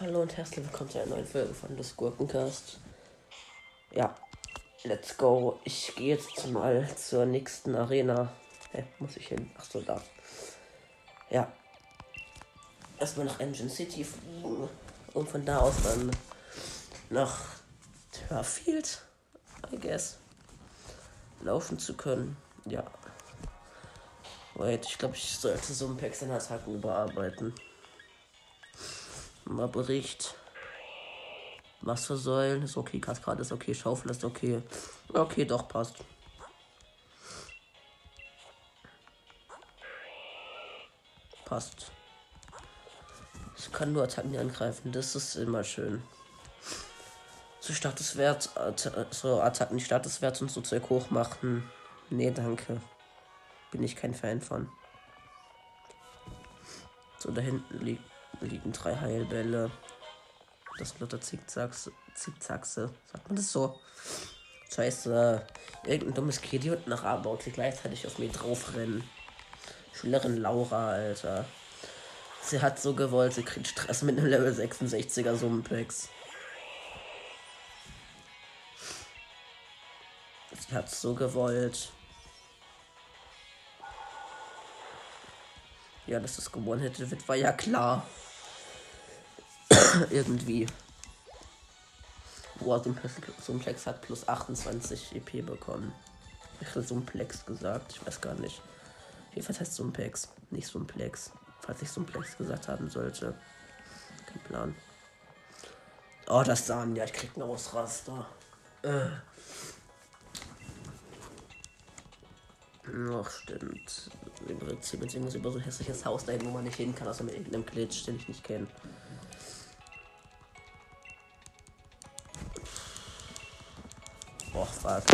Hallo und herzlich willkommen zu einer neuen Folge von des Gurkencast. Ja, let's go. Ich gehe jetzt mal zur nächsten Arena. Hä, muss ich hin? Ach so, da. Ja. Erstmal nach Engine City fliegen, um von da aus dann nach Turfield, I guess, laufen zu können. Ja. Wait, ich glaube, ich sollte so ein Packs in Attacken überarbeiten. Mal Bericht. Wassersäulen ist okay, Kaskade ist okay, Schaufel ist okay. Okay, doch, passt. Passt. Ich kann nur Attacken angreifen, das ist immer schön. So Statuswert, so Attacken Statuswert und so Zeug hoch machen. Nee, danke. Bin ich kein Fan von. So, da hinten liegt liegen drei Heilbälle. Das Lotter Zickzacks, Zickzackse. Sagt man das so? Das heißt, äh, irgendein dummes hier unten nach A baut, die gleichzeitig auf mir drauf rennen. Schülerin Laura, Alter. Sie hat so gewollt, sie kriegt Stress mit einem Level 66er Summenpacks. Sie hat so gewollt. Ja, dass das gewonnen hätte, wird, war ja klar. irgendwie. Boah, Simplex hat plus 28 EP bekommen. Ich hätte Simplex gesagt, ich weiß gar nicht. Jedenfalls heißt Simplex, nicht Simplex. Falls ich Simplex gesagt haben sollte. Kein Plan. Oh, das Sahnen, ja, ich krieg einen Ausraster. Äh. Ach, stimmt. Im Prinzip beziehungsweise über so ein hässliches Haus dahin, wo man nicht hin kann, außer mit irgendeinem Glitch, den ich nicht kenne. Fuck.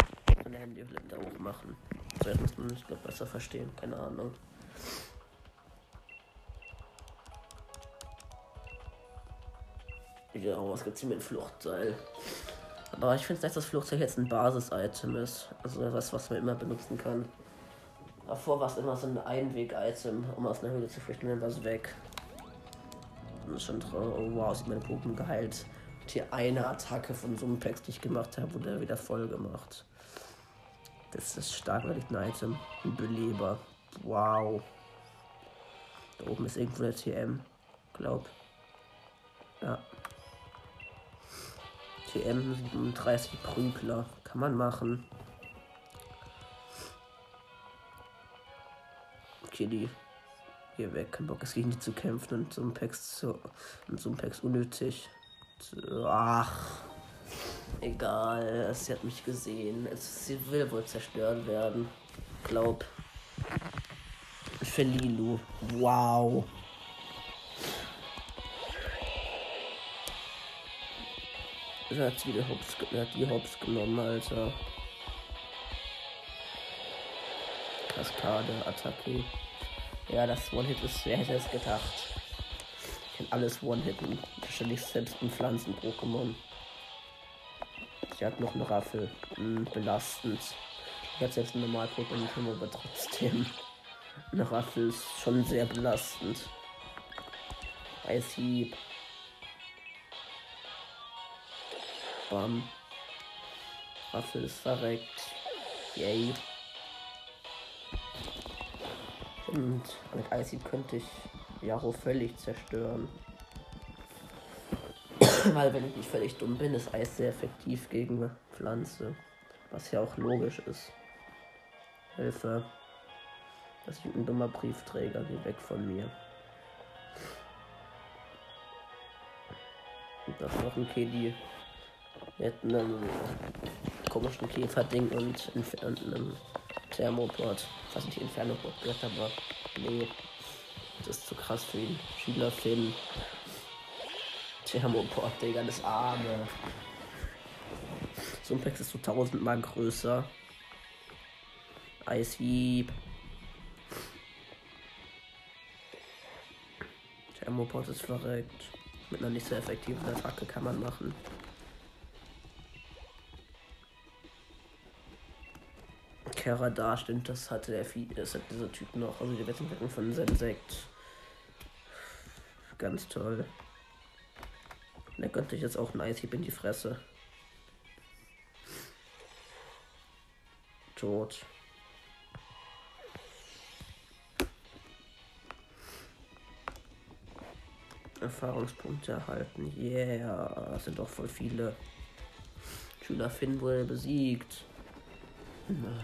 Mein Handy da hoch machen. Zuerst muss man mich glaube besser verstehen. Keine Ahnung. Ja, was gibt's hier mit Fluchtseil? Aber ich finde, dass das Flugzeug jetzt ein Basis-Item ist. Also was, was man immer benutzen kann. Davor war es immer so ein Einweg-Item, um aus einer Höhle zu flüchten, dann war es weg. Das ist schon traurig. Oh, wow, sieht meine Puppen geheilt hier eine Attacke von so einem Text, die ich gemacht habe, wurde er wieder voll gemacht. Das ist stark, weil ich ein Item. Ein Beleber. Wow. Da oben ist irgendwo der TM. Glaub. Ja. TM 37 Prügler. Kann man machen. Okay, die hier weg. Kein Bock, es gegen die zu kämpfen und so ein Packs zu, und so ein Packs unnötig. Ach. Egal, sie hat mich gesehen. Sie will wohl zerstört werden. Glaub. Für Lilu. Wow. Er hat wieder Hops, hat die Hops genommen, Alter. Kaskade, Attacke. Ja, das One-Hit ist, wer hätte es gedacht kann alles One-Hitten. Wahrscheinlich selbst ein Pflanzen-Pokémon. Sie hat noch eine Raffel. Hm, belastend. Ich habe selbst ein Normal-Pokémon, aber trotzdem. Eine Raffel ist schon sehr belastend. Eishieb. Bam. Raffel ist verreckt. Yay. Und mit Eishieb könnte ich Jaro völlig zerstören. Weil wenn ich nicht völlig dumm bin, ist Eis sehr effektiv gegen Pflanze. Was ja auch logisch ist. Hilfe. Das ist ein dummer Briefträger. Geh weg von mir. Und das noch ein Kedi. Hätten einen komischen Käferding und, und einen Thermoport. Was nicht Inferno-Port gehört, aber nee. Das ist zu krass für ihn. Schüler Finn. Thermoport, Digga, das Arme. So ein Pex ist so tausendmal größer. Eishieb. Thermoport ist verreckt. Mit einer nicht so effektiven Attacke kann man machen. Kera da stimmt, das hatte der Vieh, das hat dieser Typ noch, also die Wettentwicklung von Sensekt. Ganz toll. Der könnte ich jetzt auch ein Eishieb in die Fresse. Tot. Erfahrungspunkte erhalten. Yeah, das sind doch voll viele. Schüler Finn wurde besiegt.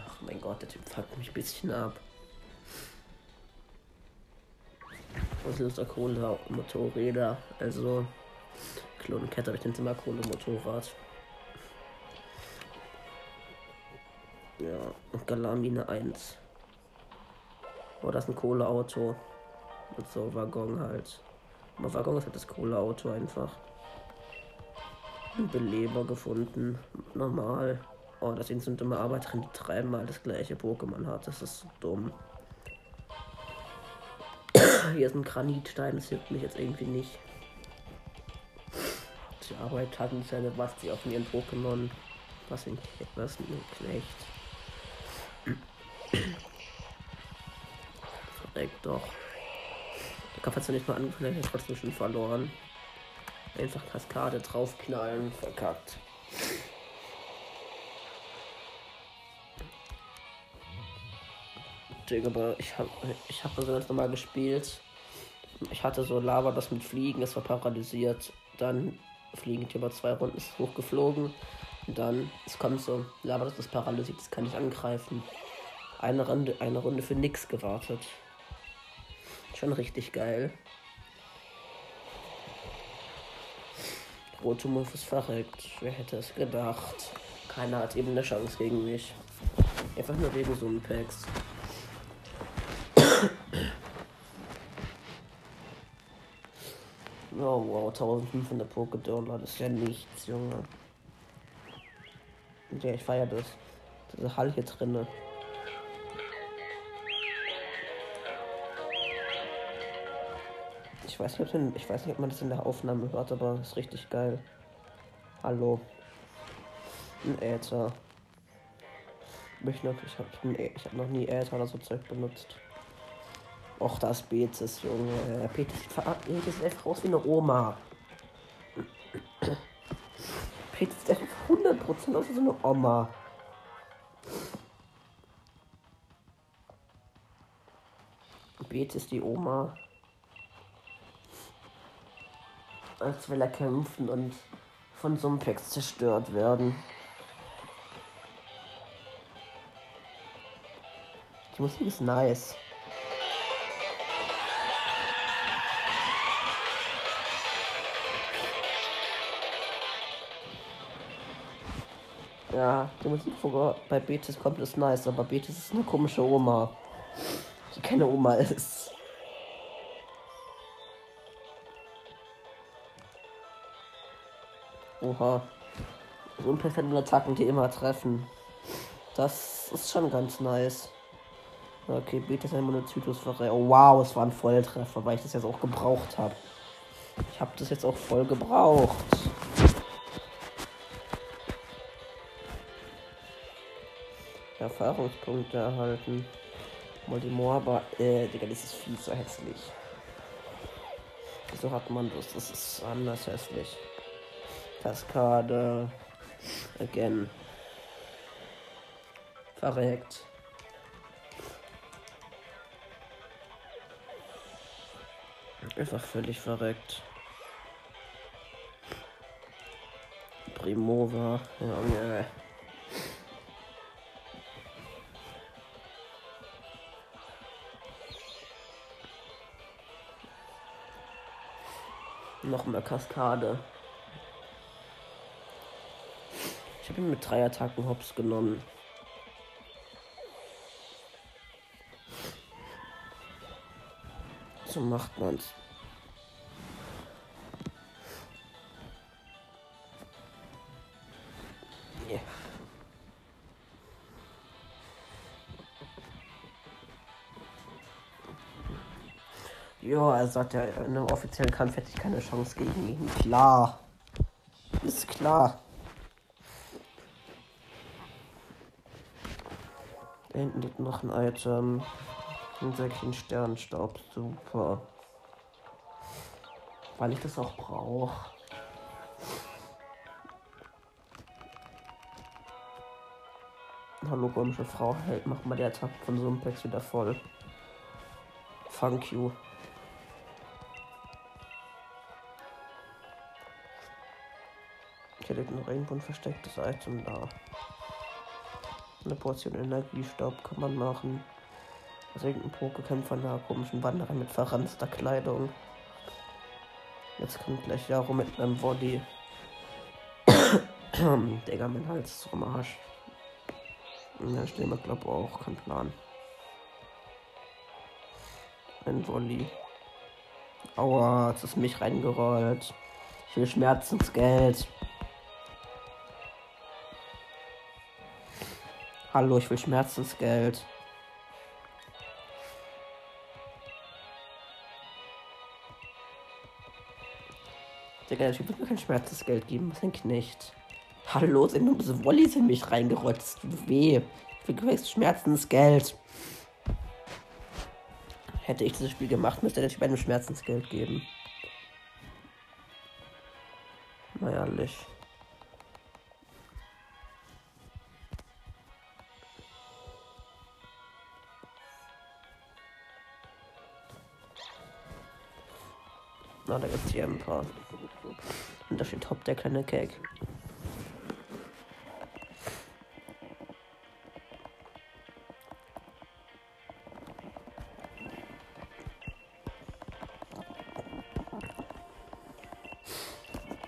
Ach mein Gott, der Typ fuckt mich ein bisschen ab. Was ist der Kohle Motorräder? Also Klonenkette, aber ich nenne immer Kohle Motorrad. Ja, und Galamine 1. Oh, das ist ein Kohleauto. Mit so Waggon halt. Aber Waggon ist halt das Kohleauto einfach. Ein Beleber gefunden. Normal. Oh, deswegen sind immer Arbeiterinnen, die dreimal das gleiche Pokémon hat. Das ist so dumm. Hier ist ein Granitstein, das hilft mich jetzt irgendwie nicht. Die Arbeit hatten seine was sie auf ihren Pokémon. Was ein, was ein Knecht. Verreckt doch. Der Kopf hat ja nicht mal angefangen, hat trotzdem schon verloren. Einfach Kaskade draufknallen, verkackt. Digga, aber ich habe ich hab so ganz normal gespielt. Ich hatte so Lava, das mit Fliegen, das war paralysiert. Dann fliegen die über zwei Runden ist hochgeflogen. Und dann, es kommt so, Lava, das ist paralysiert, das kann ich angreifen. Eine Runde, eine Runde für nix gewartet. Schon richtig geil. Rotomorph ist verreckt. Wer hätte es gedacht? Keiner hat eben eine Chance gegen mich. Einfach nur wegen so einem Packs. Oh wow, 1500 Pokédollar, das ist ja nichts, Junge. Ja, ich feiere das. Diese Hall hier drinne. Ich weiß, nicht, ob, ich weiß nicht, ob man das in der Aufnahme hört, aber ist richtig geil. Hallo. Ein Äther. Ich, noch, ich hab noch nie Äther oder so Zeug benutzt. Och, das Betis, Junge. Betis sieht einfach aus wie eine Oma. Betis sieht einfach 100% aus wie so eine Oma. Betis die Oma. Als will er kämpfen und von Sumpex zerstört werden. Die Musik ist nice. Ja, die Musik bei Betis kommt ist nice, aber Betis ist eine komische Oma. Die keine Oma ist. Oha. Unperfekte Attacken, die immer treffen. Das ist schon ganz nice. Okay, Betis ein Monozytus verrät. Oh wow, es war ein Volltreffer, weil ich das jetzt auch gebraucht habe. Ich habe das jetzt auch voll gebraucht. Erfahrungspunkte erhalten. Moldimor, aber, äh, Digga, ist so hässlich. Wieso hat man das? Das ist anders hässlich. Kaskade. Again. Verreckt. Einfach völlig verreckt. Primova. Ja, nee. Noch mehr Kaskade. Ich habe ihn mit drei Attacken hops genommen. So macht man's. Er sagt ja, in einem offiziellen Kampf hätte ich keine Chance gegen ihn. Klar. Ist klar. Da hinten liegt noch ein Item. Ein Säckchen Sternstaub. Super. Weil ich das auch brauche. Hallo, komische Frau. Hält, mach mal die Attacke von Sumpex wieder voll. Thank you. Hier liegt noch irgendwo ein verstecktes Item da. Eine Portion Energiestaub kann man machen. Also irgendein Pokekämpfer einer komischen Wanderer mit verranzter Kleidung. Jetzt kommt gleich Jaro mit einem Body. Digga, mein Hals ist zum Arsch. Ja, stehen wir glaube auch, kein Plan. Ein Volley. Aua, jetzt ist mich reingerollt. Ich will Schmerzensgeld. Hallo, ich will Schmerzensgeld. Digga, der Typ wird mir kein Schmerzensgeld geben. Was ein Knecht. Hallo, sind nur diese Wollies in mich reingerotzt. Weh. Ich will Schmerzensgeld. Hätte ich dieses Spiel gemacht, müsste der Typ einem Schmerzensgeld geben. Naja, Licht. Es ein paar. Und da steht Top der kleine Cake.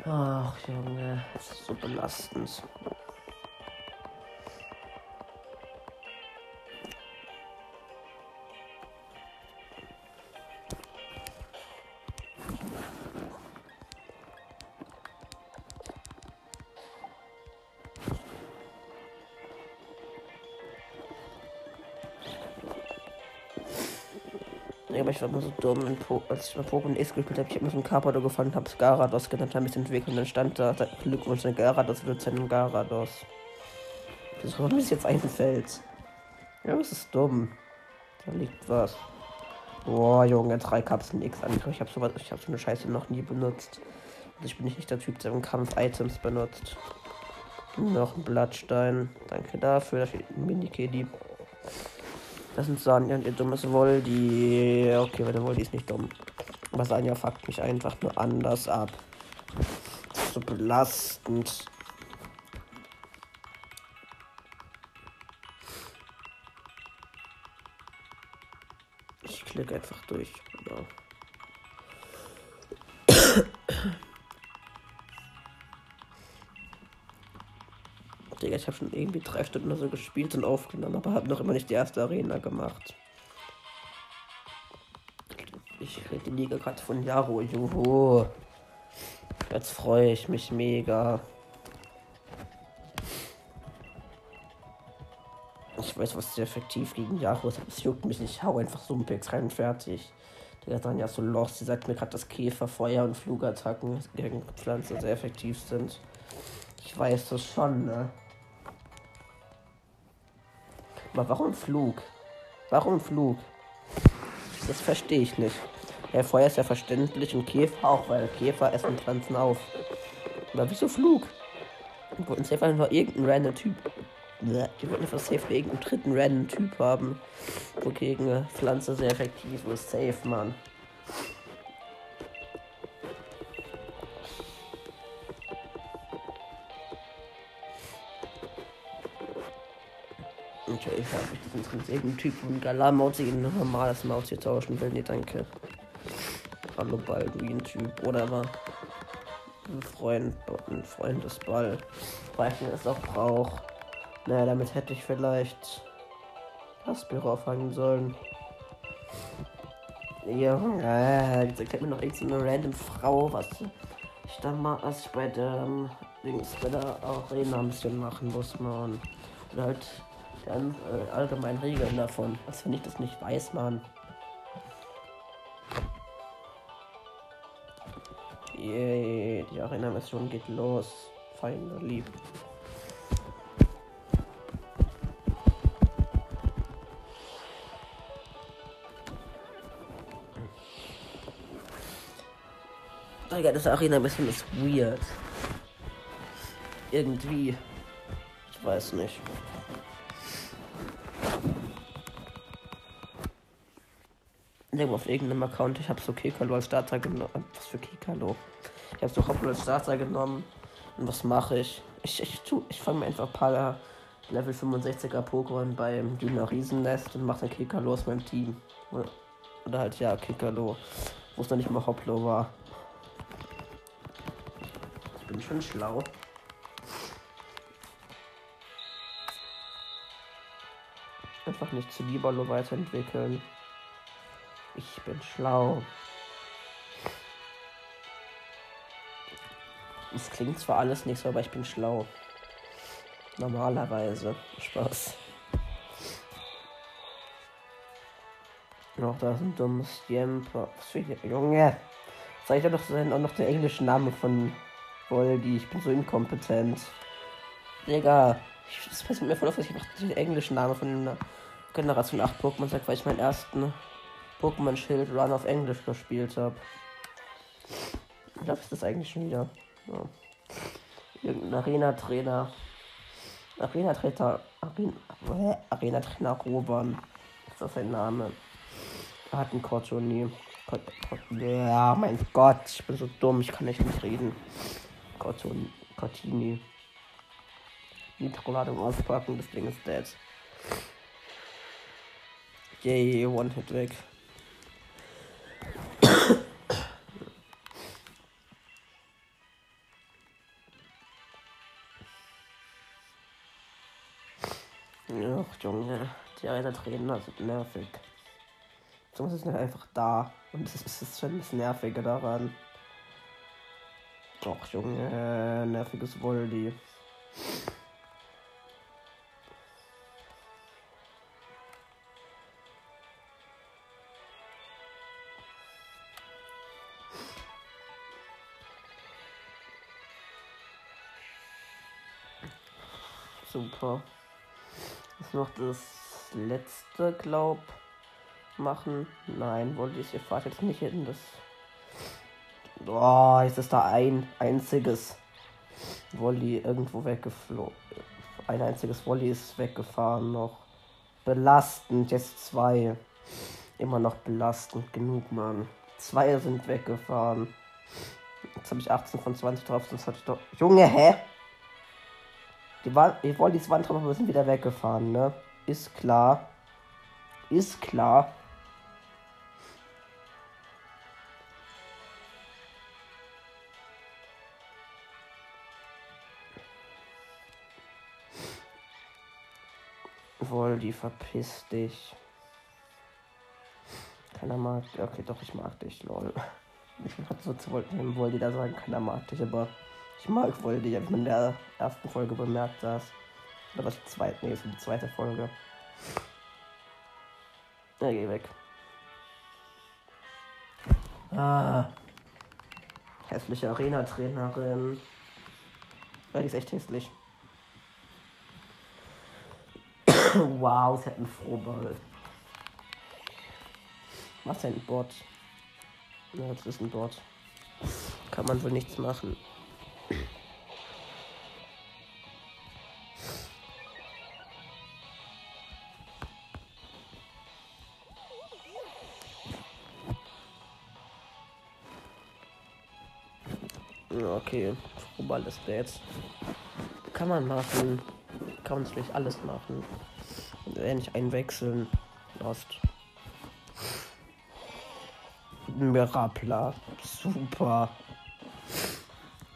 Ach, Junge, das ist so belastend. Ich war immer so dumm, als ich bei Pokémon X gespielt habe. Ich habe mir so einen Carpador gefunden, habe es Garados genannt, habe mich entwickelt und dann stand da, Glückwunsch, ein Garados wird einem Garados. Das ist mir jetzt einfällt. Ja, das ist dumm. Da liegt was. Boah, Junge, drei Kapseln X an. Ich habe sowas, ich habe so eine Scheiße noch nie benutzt. Also ich bin nicht der Typ, der im Kampf Items benutzt. Noch ein Blattstein. Danke dafür. Da steht ein Mini-Kiddy. Das sind Sanja und ihr dummes Voldi. Okay, weil der Voldi ist nicht dumm. Aber Sanja fuckt mich einfach nur anders ab. So belastend. Ich klicke einfach durch. Oder? Ich habe schon irgendwie drei Stunden oder so gespielt und aufgenommen, aber habe noch immer nicht die erste Arena gemacht. Ich krieg die Liga gerade von Jaro. Juhu. Jetzt freue ich mich mega. Ich weiß, was sehr effektiv gegen Jaro ist, aber es juckt mich nicht. Ich hau einfach so Pix rein und Der dann ja so lost. Sie sagt mir gerade, dass Käfer, Feuer und Flugattacken gegen Pflanzen sehr effektiv sind. Ich weiß das schon, ne? Aber warum Flug? Warum Flug? Das verstehe ich nicht. Ja, Feuer ist ja verständlich und Käfer auch, weil Käfer essen Pflanzen auf. Aber wieso Flug? Die wollten safe einfach irgendeinen random Typ. Die wollten einfach safe irgendeinen dritten random Typ haben. Wogegen eine Pflanze sehr effektiv ist. Safe, Mann. Ich habe das interessiert irgendein Typ von Galar-Maus gegen normales Maus hier tauschen will. Nee, danke. Hallo Balduin-Typ. Oder war ein Freund, ein Freund des Ball. Weil ich es auch brauche. Naja, damit hätte ich vielleicht Aspiro auffangen sollen. Ja, äh, jetzt erklärt mir noch irgendeine random Frau, was ich da mal, was ich bei der, Dings, bei der Arena ein bisschen machen muss, man. Oder halt dann äh, allgemein Regeln davon. Was wenn ich das nicht weiß, man. Yay, die Arena-Mission geht los. Finally. Digga, das Arena ein bisschen ist weird. Irgendwie. Ich weiß nicht. Irgendwo auf irgendeinem Account, ich habe so Kekalo als Starter genommen. Was für Kekalo? Ich habe so Hoplo als Starter genommen. Und was mache ich? Ich, ich, ich fange mir einfach ein paar Level 65er Pokémon beim Dünner Riesennest und mache dann Kekalo aus meinem Team. Oder halt, ja, Kekalo. Wo es noch nicht mal Hoplo war. Ich bin schon schlau. Einfach nicht zu Libalo weiterentwickeln. Ich bin schlau. Es klingt zwar alles nicht so, aber ich bin schlau. Normalerweise. Spaß. Noch da ist ein dummes Jemper. Was für hier? Junge! Sag ich doch auch noch der englische Name von Voldi. Ich bin so inkompetent. Digga. Es passt mir voll auf, dass ich noch den englischen Namen von Generation 8 Pokémon sag, weil ich meinen ersten Pokémon Schild Run auf Englisch gespielt habe. Ich glaube, ist das eigentlich schon wieder. Ja. Irgendein Arena-Trainer. Arena-Trainer. Arena, Arena-Trainer Roban. Ist das sein Name? Er hat einen Cortoni. Ja, mein Gott, ich bin so dumm, ich kann echt nicht reden. Cortoni. Cortini. Nitroladung auspacken, das Ding ist dead. Yay, One-Hit weg. Junge, die alten Trainer sind nervig. Sonst ist nicht einfach da. Und es ist, schon bisschen nerviger daran. Ach, Junge, nerviges Voldi. Super. Jetzt noch das letzte, glaub, machen. Nein, wollte ich, ihr fahrt jetzt nicht hin. Das. Oh, jetzt ist da ein einziges Volley irgendwo weggeflogen. Ein einziges Volley ist weggefahren noch. Belastend, jetzt zwei. Immer noch belastend genug, Mann. Zwei sind weggefahren. Jetzt habe ich 18 von 20 drauf, sonst hatte ich doch. Junge, hä? Die, war, die wollen die Wand aber sind wieder weggefahren, ne? Ist klar. Ist klar. Voldi, verpiss dich. Keiner mag. Okay, doch, ich mag dich, lol. Ich hatte so zu Voldi da sagen, keiner mag dich, aber ich mag Voldi, habe ich in der ersten Folge bemerkt, dass. Oder was die zweite, nee, die zweite Folge. Na, geh weg. Ah. Hässliche Arena-Trainerin. Ja, die ist echt hässlich. wow, sie hat einen Frohball. Was denn ein Bot? Ja, das ist ein Bot. Kann man wohl nichts machen. Okay, der jetzt. Kann man machen. Kann man natürlich alles machen. Wenn ich einwechseln. Lost. Mirapla. Super.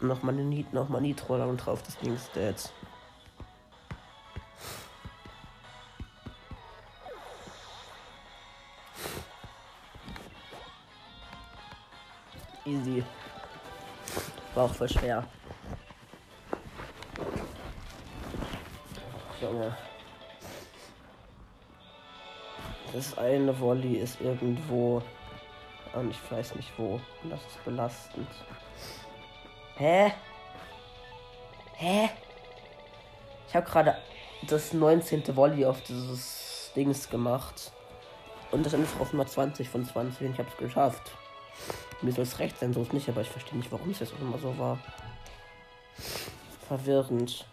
Nochmal eine Nit nochmal Nitro und drauf das Ding Stats. Easy. War auch voll schwer. Junge. Das eine Volley ist irgendwo. Und ich weiß nicht wo. Und das ist belastend. Hä? Hä? Ich habe gerade das 19. Volley auf dieses Dings gemacht. Und das einfach auf Nummer 20 von 20. Ich habe es geschafft. Mir soll es recht sein, so ist nicht, aber ich verstehe nicht, warum es jetzt auch immer so war. Verwirrend.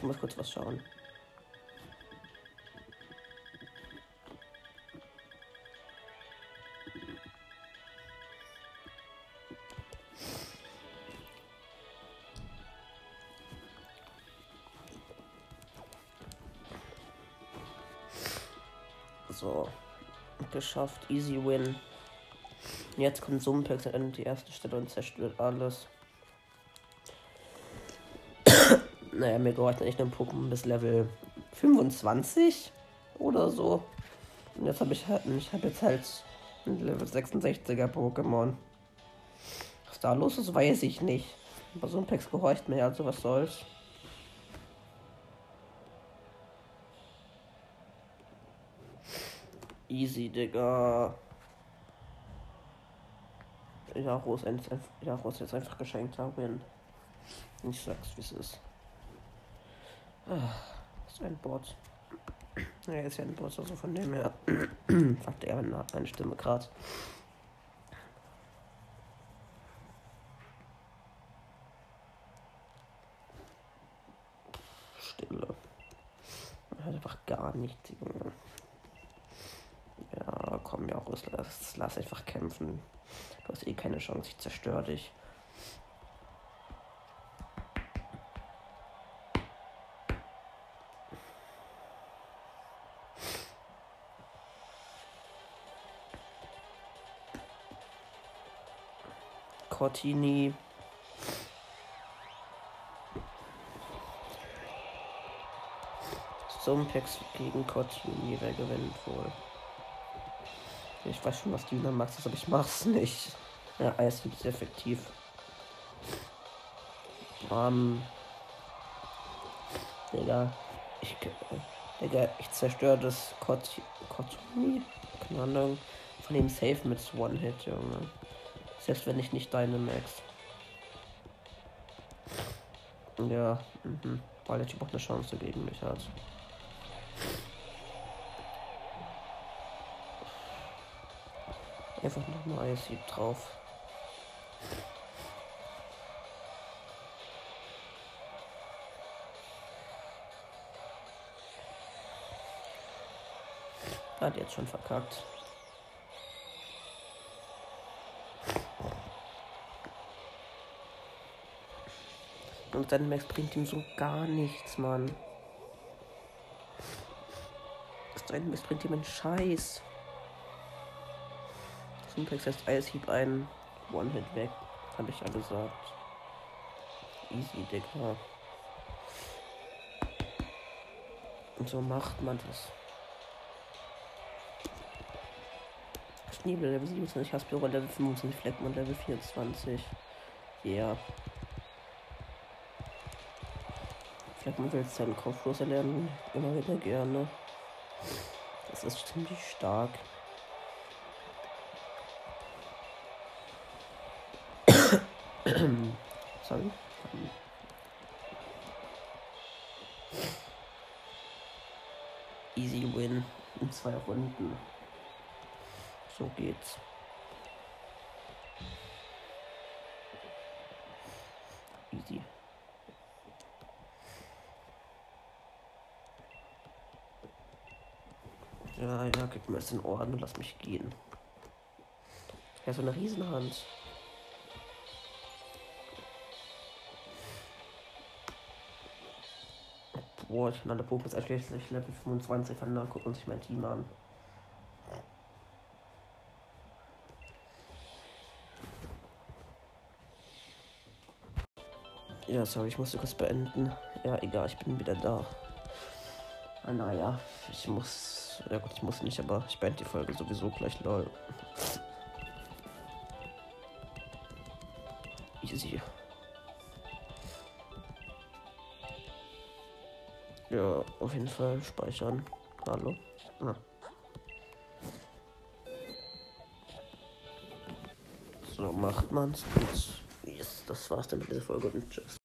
Ich muss kurz was schauen. So. Geschafft. Easy win. Jetzt kommt Sumpex an die erste Stelle und zerstört alles. Naja, mir gehört nicht ein Pokémon bis Level 25 oder so. Und jetzt habe ich halt, ich habe jetzt halt ein Level 66er Pokémon. Was da los ist, weiß ich nicht. Aber Sumpex gehorcht mir, also was soll's. Easy, Digga. Ja, Rose, ja, Rose jetzt einfach geschenkt haben. Ich sag's, wie es ist. Ah, ist ein Bot. Ist ja ein Bot, also von dem her sagt er eine Stimme gerade. Stille. Er hat einfach gar nichts. Ja, komm, ja, lass, lass einfach kämpfen. Du hast eh keine Chance, ich zerstöre dich. Cortini. Sumpex gegen Cortini, wer gewinnt wohl? Ich weiß schon, was Dynamax ist, aber ich mach's nicht. Ja, Eis ist effektiv. Ähm. Digga. Ich, Digga, ich zerstöre das Cortini. Keine Ahnung. Von dem Safe mit One-Hit, Junge. Selbst wenn ich nicht deine Max. Ja, mhm. weil der Typ auch eine Chance gegen mich hat. Einfach nochmal Ice drauf. Hat jetzt schon verkackt. Und dann Max bringt ihm so gar nichts, Mann. Das Max bringt ihm einen Scheiß. Simplex heißt Eishieb ein One-Hit weg. Habe ich ja gesagt. Easy, Digga. Und so macht man das. Schneebel Level 27, Haspiro Level 25, Fleckmann Level 24. Ja. Yeah. Man will seinen Kopflos erlernen. Immer wieder gerne. Das ist ziemlich stark. Sorry. Easy Win in zwei Runden. So geht's. Easy. Ja, ja, gib mir den Orden und lass mich gehen. Ja, so eine Riesenhand. Boah, ich bin alle Pokémon einschließlich Level 25 von da gucken sich mein Team an. Ja, sorry, ich musste kurz beenden. Ja, egal, ich bin wieder da. Ah, naja, ich muss. Ja gut, ich muss nicht, aber ich beende die Folge sowieso gleich lol. Easy. Ja, auf jeden Fall speichern. Hallo. Ah. so macht man's. Und yes, das war's dann mit dieser Folge und tschüss.